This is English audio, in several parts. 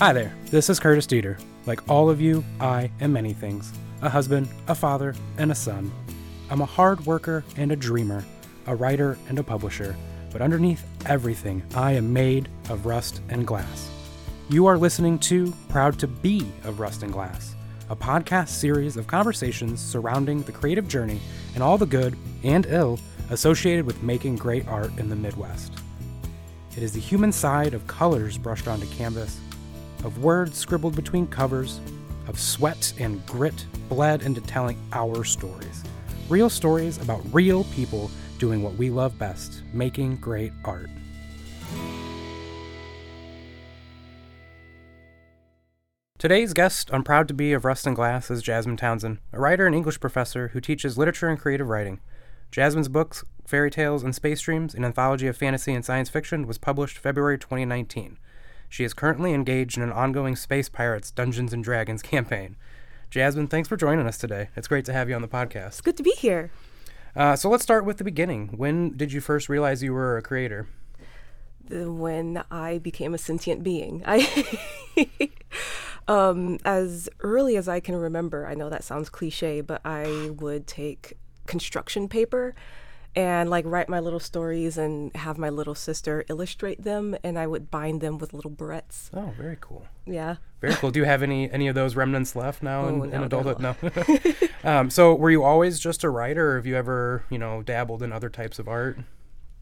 Hi there, this is Curtis Dieter. Like all of you, I am many things a husband, a father, and a son. I'm a hard worker and a dreamer, a writer and a publisher, but underneath everything, I am made of rust and glass. You are listening to Proud to Be of Rust and Glass, a podcast series of conversations surrounding the creative journey and all the good and ill associated with making great art in the Midwest. It is the human side of colors brushed onto canvas, of words scribbled between covers, of sweat and grit bled into telling our stories. Real stories about real people doing what we love best making great art. Today's guest on Proud to Be of Rust and Glass is Jasmine Townsend, a writer and English professor who teaches literature and creative writing. Jasmine's books, Fairy Tales and Space Dreams, an anthology of fantasy and science fiction, was published February 2019. She is currently engaged in an ongoing Space Pirates Dungeons and Dragons campaign. Jasmine, thanks for joining us today. It's great to have you on the podcast. It's good to be here. Uh, so let's start with the beginning. When did you first realize you were a creator? When I became a sentient being. I um, as early as I can remember, I know that sounds cliche, but I would take construction paper and like write my little stories and have my little sister illustrate them and I would bind them with little barrettes. Oh, very cool. Yeah. Very cool. Do you have any any of those remnants left now in, Oh, in no, adulthood? no. No. um, so were you always just a writer or have you ever, you know, dabbled in other types of art?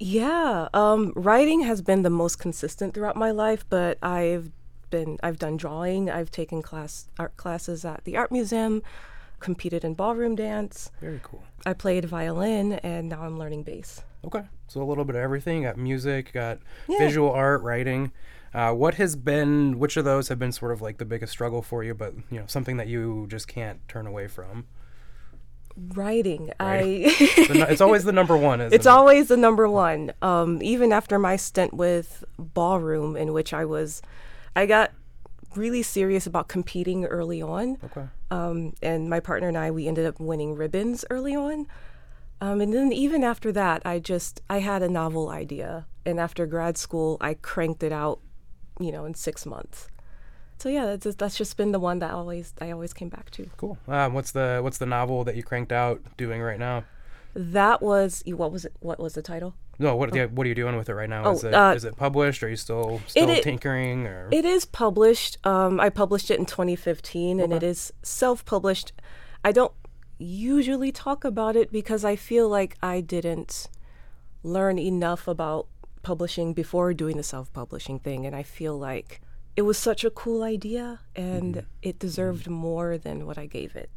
Yeah, um, writing has been the most consistent throughout my life, but I've been I've done drawing. I've taken class art classes at the art museum, competed in ballroom dance. Very cool. I played violin, and now I'm learning bass. Okay. So a little bit of everything. You got music, you got Yeah. visual art, writing. Uh, what has been which of those have been sort of like the biggest struggle for you, but you know, something that you just can't turn away from? Writing, Writing. I it's always the number one, it's it? always the number one. Um, even after my stint with ballroom, in which I was, I got really serious about competing early on. Okay. um, and my partner and I, we ended up winning ribbons early on. Um, and then even after that, I just I had a novel idea, and after grad school, I cranked it out, you know, in six months. So yeah, that's just, that's just been the one that always I always came back to. Cool. Um, what's the what's the novel that you cranked out doing right now? That was what was it? What was the title? No, what what are you doing with it right now? Oh, is it uh, is it published? Are you still still it- tinkering or It is published. Um, I published it in 2015, and it is self-published. I don't usually talk about it because I feel like I didn't learn enough about publishing before doing the self-publishing thing, and I feel like it was such a cool idea, and it deserved more than what I gave it.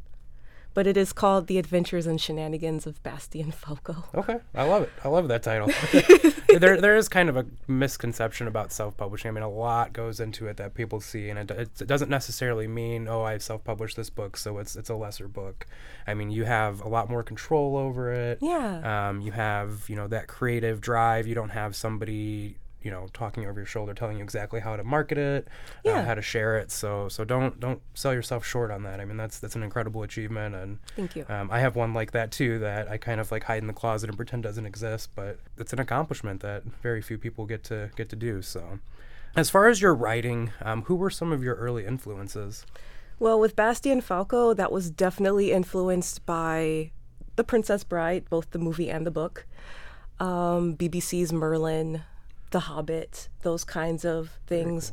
But it is called "The Adventures and Shenanigans of Bastian Falco." Okay, I love it. I love that title. there, there is kind of a misconception about self-publishing. I mean, a lot goes into it that people see, and it, it doesn't necessarily mean, oh, I self-published this book, so it's it's a lesser book. I mean, you have a lot more control over it. Yeah. Um, you have, you know, that creative drive. You don't have somebody, you know, talking over your shoulder, telling you exactly how to market it, uh, Yeah. how to share it. So, so don't don't sell yourself short on that. I mean, that's that's an incredible achievement, and Thank you. um, I have one like that too that I kind of like hide in the closet and pretend doesn't exist, but it's an accomplishment that very few people get to get to do. So, as far as your writing, um, who were some of your early influences? Well, with Bastian Falco, that was definitely influenced by The Princess Bride, both the movie and the book, um, BBC's Merlin, The Hobbit, those kinds of things.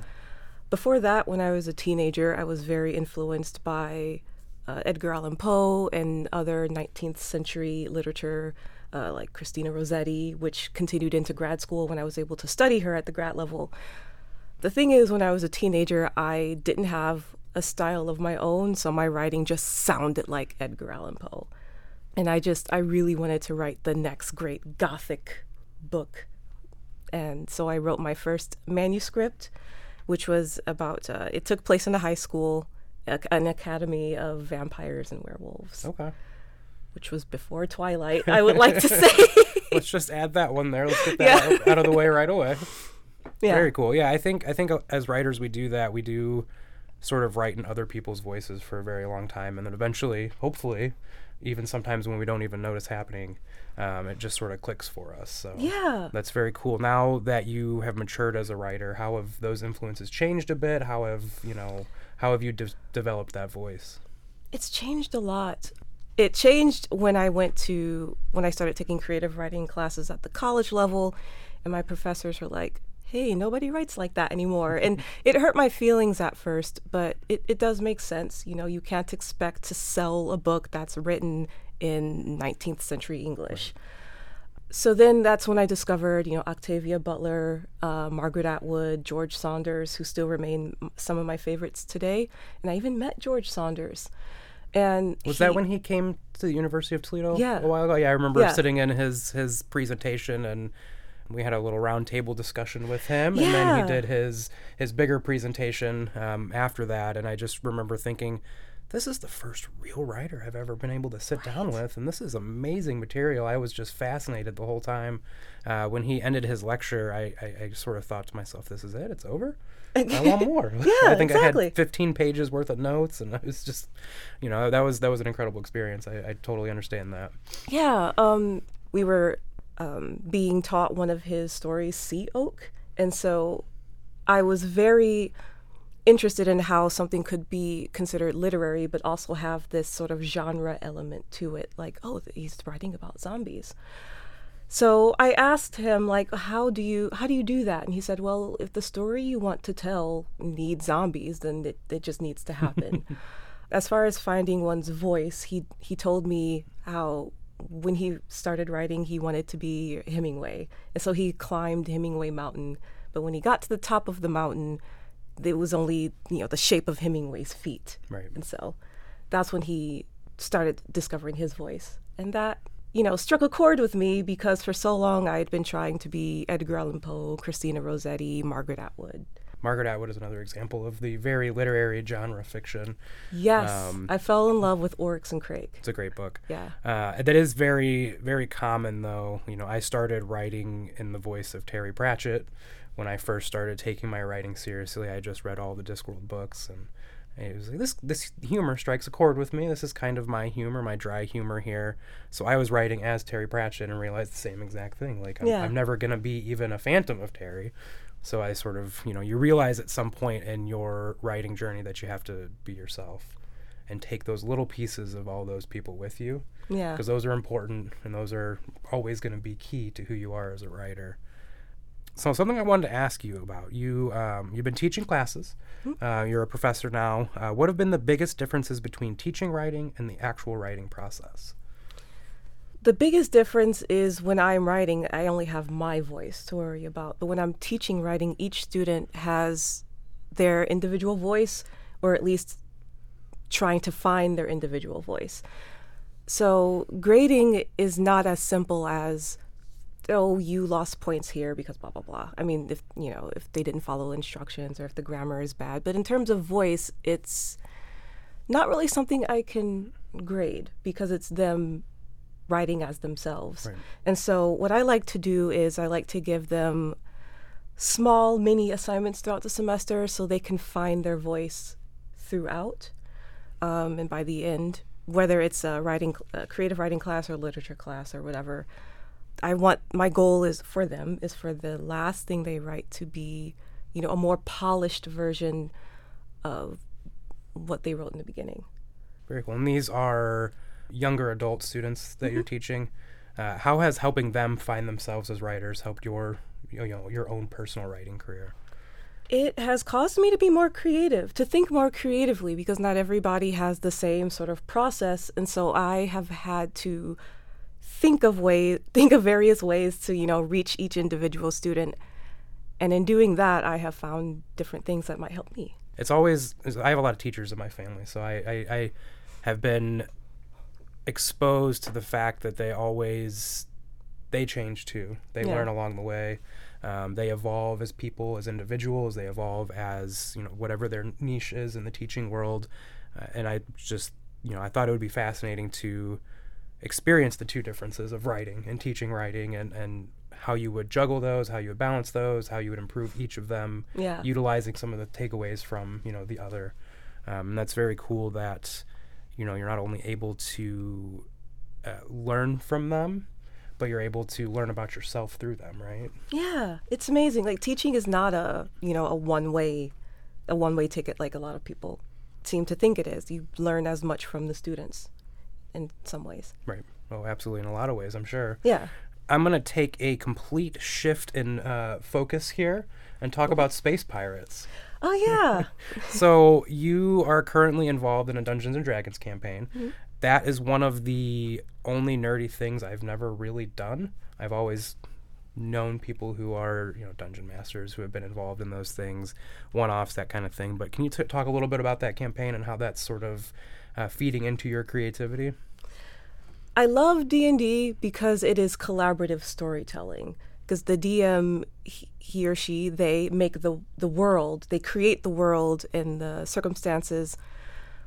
Before that, when I was a teenager, I was very influenced by uh, Edgar Allan Poe and other 19th century literature. Uh, like Christina Rossetti, which continued into grad school when I was able to study her at the grad level. The thing is, when I was a teenager, I didn't have a style of my own, so my writing just sounded like Edgar Allan Poe. And I just, I really wanted to write the next great Gothic book. And so I wrote my first manuscript, which was about, uh, it took place in a high school, a- an academy of vampires and werewolves, Okay, which was before Twilight, I would like to say. let's just add that one there. Let's get that out, out of the way right away. yeah. Very cool. Yeah, I think I think uh, as writers we do that. We do sort of write in other people's voices for a very long time, and then eventually, hopefully, even sometimes when we don't even notice happening, um, it just sort of clicks for us. So Yeah. that's very cool. Now that you have matured as a writer, how have those influences changed a bit? How have you know? How have you de- developed that voice? It's changed a lot. It changed when I went to when I started taking creative writing classes at the college level, and my professors were like, "Hey, nobody writes like that anymore," and it hurt my feelings at first, but it, it does make sense. You know, you can't expect to sell a book that's written in 19th century English. So then that's when I discovered, you know, Octavia Butler, uh, Margaret Atwood, George Saunders, who still remain some of my favorites today. And I even met George Saunders. And Was he- that when he came to the University of Toledo Yeah. a while ago? Yeah, I remember Yeah. sitting in his his presentation and we had a little roundtable discussion with him, and then he did his his bigger presentation um, after that, and I just remember thinking. This is the first real writer I've ever been able to sit down with, and this is amazing material. I was just fascinated the whole time. Uh, when he ended his lecture, I, I, I sort of thought to myself, "This is it. It's over. I want more." Yeah, I think I had 15 pages worth of notes, and I was just, you know, that was that was an incredible experience. I, I totally understand that. Yeah, um, we were um, being taught one of his stories, Sea Oak, and so I was very interested in how something could be considered literary, but also have this sort of genre element to it. Like, oh, he's writing about zombies. So I asked him, like, how do you how do you do that? And he said, well, if the story you want to tell needs zombies, then it, it just needs to happen. as far as finding one's voice, he he told me how when he started writing, he wanted to be Hemingway, and so he climbed Hemingway Mountain. But when he got to the top of the mountain, it was only you know the shape of Hemingway's feet, Right. and so that's when he started discovering his voice, and that you know struck a chord with me because for so long I had been trying to be Edgar Allan Poe, Christina Rossetti, Margaret Atwood. Margaret Atwood is another example of the very literary genre fiction. Yes, Um, I fell in love with Oryx and Crake. It's a great book. Yeah. Uh, that is very, very common, though. You know, I started writing in the voice of Terry Pratchett when I first started taking my writing seriously. I just read all the Discworld books, and it was like this. This humor strikes a chord with me. This is kind of my humor, my dry humor here. So I was writing as Terry Pratchett and realized the same exact thing. Like, I'm, Yeah. I'm never gonna be even a phantom of Terry. So I sort of, you know, you realize at some point in your writing journey that you have to be yourself and take those little pieces of all those people with you Yeah. because those are important and those are always going to be key to who you are as a writer. So something I wanted to ask you about you um, you've been teaching classes. Uh, you're a professor now. Uh, what have been the biggest differences between teaching writing and the actual writing process? The biggest difference is when I'm writing, I only have my voice to worry about. But when I'm teaching writing, each student has their individual voice, or at least trying to find their individual voice. So grading is not as simple as, oh, you lost points here because blah blah blah. I mean, if you know, if they didn't follow instructions or if the grammar is bad. But in terms of voice, it's not really something I can grade because it's them writing as themselves. Right. And so what I like to do is I like to give them small mini assignments throughout the semester so they can find their voice throughout. Um, and by the end, whether it's a writing, a creative writing class or literature class or whatever, I want my goal is for them is for the last thing they write to be, you know, a more polished version of what they wrote in the beginning. Very cool. And these are younger adult students that you're teaching. Uh, how has helping them find themselves as writers helped your you know your own personal writing career? it has caused me to be more creative, to think more creatively, because not everybody has the same sort of process, and so I have had to think of ways, think of various ways to you know reach each individual student, and in doing that, I have found different things that might help me. it's always I have a lot of teachers in my family, so I, I, I have been exposed to the fact that they always they change too. They Yeah. learn along the way. Um, they evolve as people, as individuals. They evolve as you know whatever their niche is in the teaching world. Uh, and I just you know I thought it would be fascinating to experience the two differences of writing and teaching writing and and how you would juggle those, how you would balance those, how you would improve each of them, Yeah. utilizing some of the takeaways from you know the other. Um, and that's very cool that you know you're not only able to uh, learn from them, but you're able to learn about yourself through them, right? Yeah, it's amazing. Like teaching is not a you know a one way, a one way ticket like a lot of people seem to think it is. You learn as much from the students, in some ways. Right. Oh, absolutely. In a lot of ways, I'm sure. Yeah. I'm gonna take a complete shift in uh, focus here and talk about space pirates. Oh yeah. so you are currently involved in a Dungeons and Dragons campaign. That is one of the only nerdy things I've never really done. I've always known people who are, you know, dungeon masters who have been involved in those things, one-offs, that kind of thing. But can you t- talk a little bit about that campaign and how that's sort of uh, feeding into your creativity? I love D and D because it is collaborative storytelling. Because the DM, he, he or she, they make the the world, they create the world and the circumstances.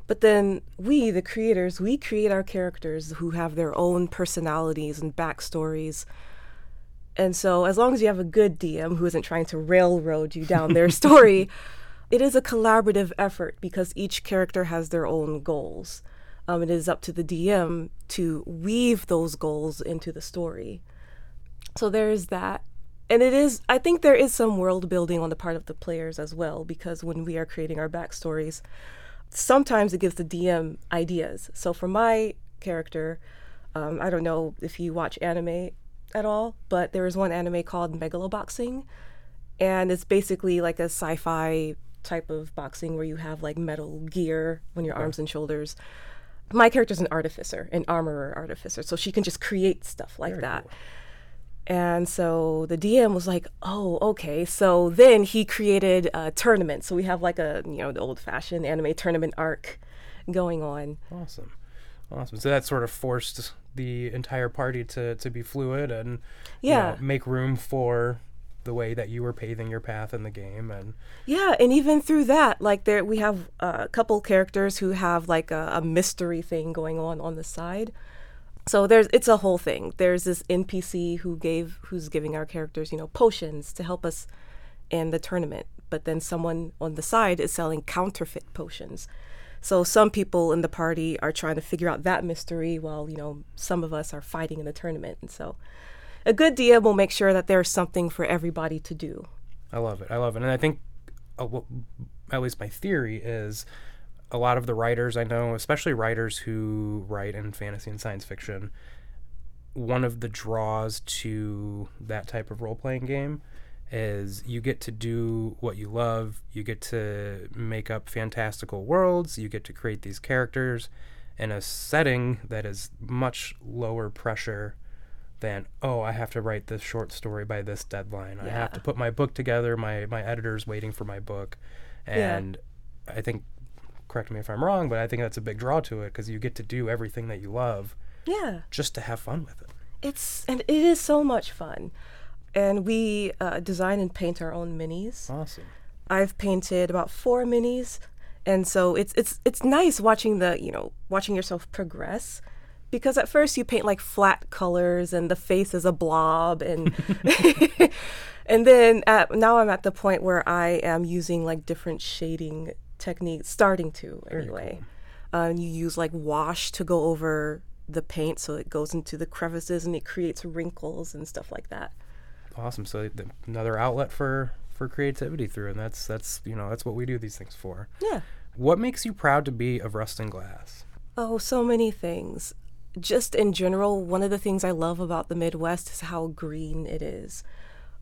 But then we, the creators, we create our characters who have their own personalities and backstories. And so, as long as you have a good DM who isn't trying to railroad you down their story, it is a collaborative effort because each character has their own goals. Um, it is up to the DM to weave those goals into the story. So there's that. And it is, I think there is some world building on the part of the players as well, because when we are creating our backstories, sometimes it gives the DM ideas. So for my character, um, I don't know if you watch anime at all, but there is one anime called Megaloboxing, and it's basically like a sci-fi type of boxing where you have like metal gear on your arms and shoulders. My character's an artificer, an armorer artificer, so she can just create stuff like that. And so the DM was like, "Oh, okay." So then he created a tournament. So we have like a you know the old-fashioned anime tournament arc going on. Awesome. Awesome. So that sort of forced the entire party to, to be fluid and you Yeah. know, make room for the way that you were paving your path in the game and Yeah, and even through that, like there we have a couple characters who have like a, a mystery thing going on on the side. So there's it's a whole thing. There's this NPC who gave who's giving our characters, you know, potions to help us in the tournament, but then someone on the side is selling counterfeit potions. So some people in the party are trying to figure out that mystery while, you know, some of us are fighting in the tournament. And so a good DM will make sure that there's something for everybody to do. I love it. I love it. And I think uh, wh- at least my theory is a lot of the writers I know, especially writers who write in fantasy and science fiction, one of the draws to that type of role playing game is you get to do what you love, you get to make up fantastical worlds, you get to create these characters in a setting that is much lower pressure than oh I have to write this short story by this deadline. I have to put my book together, my my editor's waiting for my book. Yeah. And I think correct me if I'm wrong, but I think that's a big draw to it because you get to do everything that you love Yeah. just to have fun with it. It's and it is so much fun. And we uh, design and paint our own minis. Awesome. I've painted about four minis, and so it's it's it's nice watching the you know watching yourself progress, because at first you paint like flat colors and the face is a blob and and then at, now I'm at the point where I am using like different shading techniques, starting to anyway. Uh, you use like wash to go over the paint so it goes into the crevices and it creates wrinkles and stuff like that. Awesome. So th- another outlet for for creativity through, and that's that's you know that's what we do these things for. Yeah. What makes you proud to be of Rust and Glass? Oh, so many things. Just in general, one of the things I love about the Midwest is how green it is.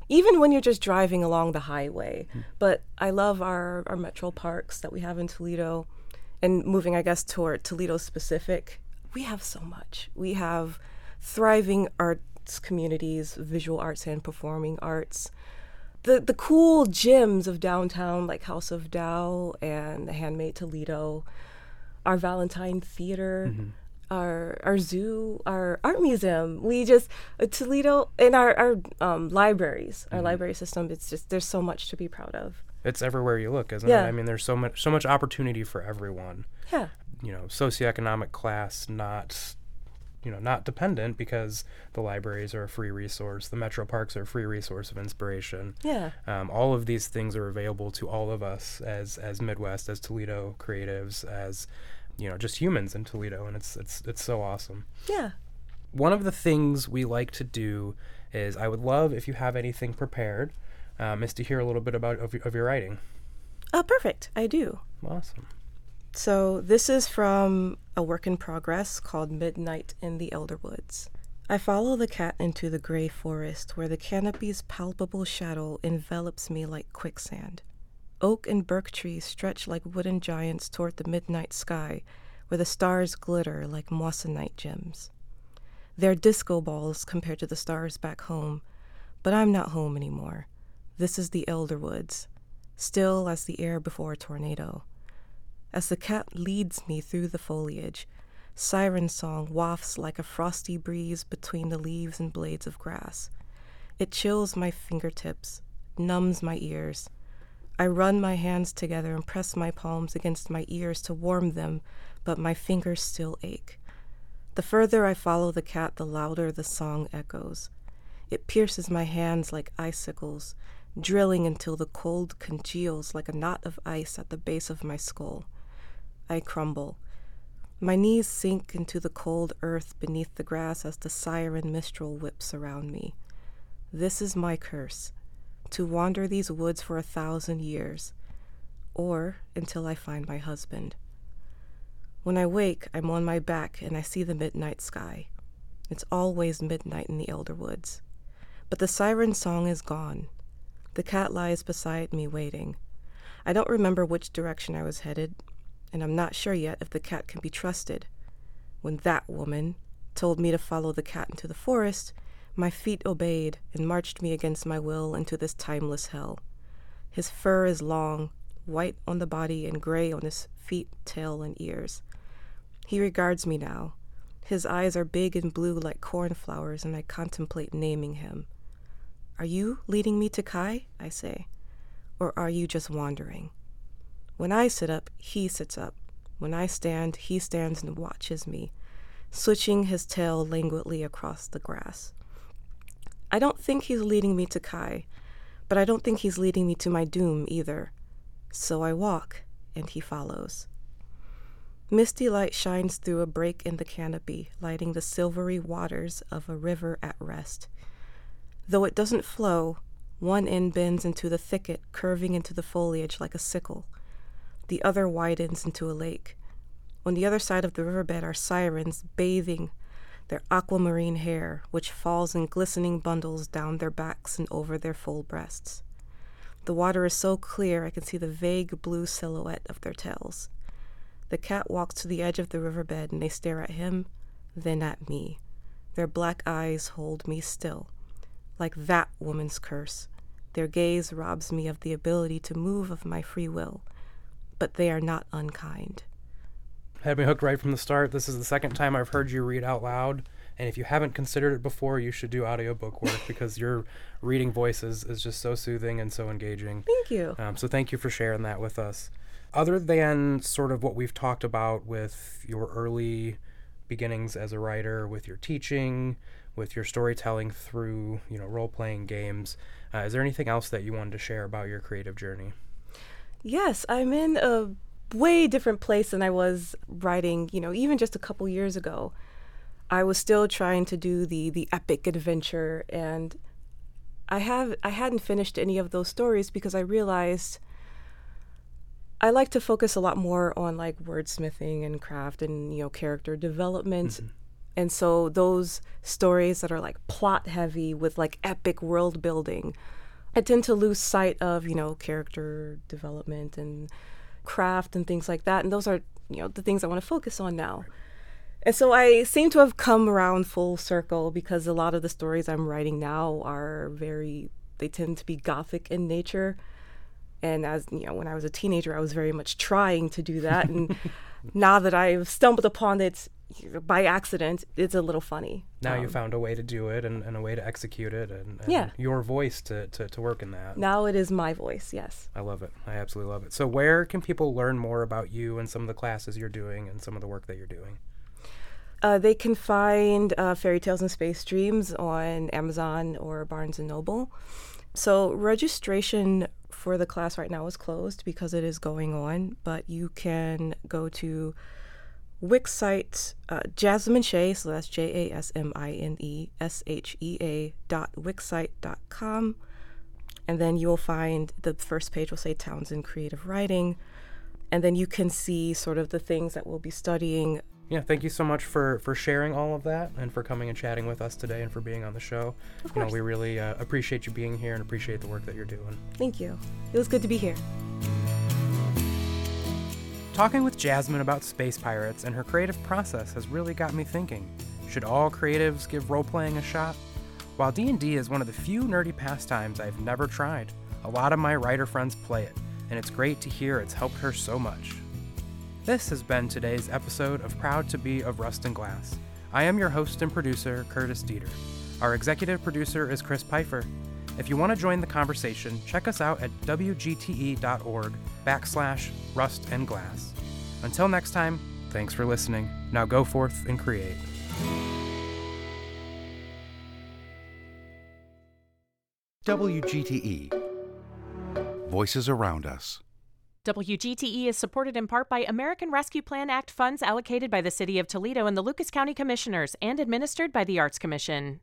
Even when you're just driving along the highway. But I love our, our metro parks that we have in Toledo. And moving, I guess, toward Toledo specific, we have so much. We have thriving arts communities, visual arts and performing arts. The, the cool gyms of downtown, like House of Dow and the Handmade Toledo, our Valentine Theater, mm-hmm. Our our zoo, our art museum. We just uh, Toledo and our our um, libraries, our library system. It's just there's so much to be proud of. It's everywhere you look, isn't Yeah. it? I mean, there's so much so much opportunity for everyone. Yeah, You know, socioeconomic class not you know not dependent because the libraries are a free resource the metro parks are a free resource of inspiration Yeah. um, all of these things are available to all of us as as midwest as toledo creatives as you know just humans in toledo and it's it's it's so awesome Yeah. one of the things we like to do is i would love if you have anything prepared um, is to hear a little bit about of, of your writing Oh, perfect. I do. awesome So, this is from a work in progress called Midnight in the Elder Woods. I follow the cat into the gray forest where the canopy's palpable shadow envelops me like quicksand. Oak and birch trees stretch like wooden giants toward the midnight sky where the stars glitter like moissanite gems. They're disco balls compared to the stars back home, but I'm not home anymore. This is the Elder Woods, still as the air before a tornado. As the cat leads me through the foliage, siren song wafts like a frosty breeze between the leaves and blades of grass. It chills my fingertips, numbs my ears. I run my hands together and press my palms against my ears to warm them, but my fingers still ache. The further I follow the cat, the louder the song echoes. It pierces my hands like icicles, drilling until the cold congeals like a knot of ice at the base of my skull. I crumble. My knees sink into the cold earth beneath the grass as the siren mistral whips around me. This is my curse to wander these woods for a thousand years, or until I find my husband. When I wake, I'm on my back and I see the midnight sky. It's always midnight in the elder woods. But the siren song is gone. The cat lies beside me waiting. I don't remember which direction I was headed, and I'm not sure yet if the cat can be trusted. When that woman told me to follow the cat into the forest, my feet obeyed and marched me against my will into this timeless hell. His fur is long, white on the body and gray on his feet, tail, and ears. He regards me now. His eyes are big and blue like cornflowers, and I contemplate naming him. Are you leading me to Kai? I say. Or are you just wandering? When I sit up, he sits up. When I stand, he stands and watches me, switching his tail languidly across the grass. I don't think he's leading me to Kai, but I don't think he's leading me to my doom either. So I walk, and he follows. Misty light shines through a break in the canopy, lighting the silvery waters of a river at rest. Though it doesn't flow, one end bends into the thicket, curving into the foliage like a sickle. The other widens into a lake. On the other side of the riverbed are sirens bathing their aquamarine hair, which falls in glistening bundles down their backs and over their full breasts. The water is so clear I can see the vague blue silhouette of their tails. The cat walks to the edge of the riverbed and they stare at him, then at me. Their black eyes hold me still. Like that woman's curse, their gaze robs me of the ability to move of my free will, but they are not unkind. Had me hooked right from the start. This is the second time I've heard you read out loud. And if you haven't considered it before, you should do audiobook work because your reading voices is, just so soothing and so engaging. Thank you. Um, so thank you for sharing that with us. Other than sort of what we've talked about with your early beginnings as a writer, with your teaching, with your storytelling through you know role playing games, uh, is there anything else that you wanted to share about your creative journey? Yes, I'm in a way different place than I was writing, you know, even just a couple years ago. I was still trying to do the the epic adventure and I have I hadn't finished any of those stories because I realized I like to focus a lot more on like wordsmithing and craft and you know character development. Mm-hmm. And so those stories that are like plot heavy with like epic world building, I tend to lose sight of, you know, character development and craft and things like that. And those are, you know, the things I want to focus on now. And so I seem to have come around full circle because a lot of the stories I'm writing now are very, they tend to be gothic in nature. And as, you know, when I was a teenager, I was very much trying to do that. And now that I've stumbled upon it by accident, it's a little funny. Now you Um, found a way to do it and, and a way to execute it and, and Yeah. your voice to, to, to work in that. Now it is my voice, yes. I love it. I absolutely love it. So where can people learn more about you and some of the classes you're doing and some of the work that you're doing? Uh, they can find uh, Fairy Tales and Space Dreams on Amazon or Barnes and Noble. So registration for the class right now is closed because it is going on, but you can go to Wix site, uh, Jasmine Shea, so that's J A S M I N E S H E A dot wixsite dot com. And then you'll find the first page will say Townsend Creative Writing. And then you can see sort of the things that we'll be studying yeah, thank you so much for for sharing all of that and for coming and chatting with us today and for being on the show. Of You know, we really uh, appreciate you being here and appreciate the work that you're doing. Thank you. It was good to be here. Talking with Jasmine about space pirates and her creative process has really got me thinking. Should all creatives give role-playing a shot? While D&D is one of the few nerdy pastimes I've never tried, a lot of my writer friends play it, and it's great to hear it's helped her so much. This has been today's episode of Proud to Be of Rust and Glass. I am your host and producer, Curtis Dieter. Our executive producer is Chris Pfeiffer. If you want to join the conversation, check us out at wgte.org backslash rust and glass. Until next time, thanks for listening. Now go forth and create. WGTE. Voices around us. WGTE is supported in part by American Rescue Plan Act funds allocated by the City of Toledo and the Lucas County Commissioners and administered by the Arts Commission.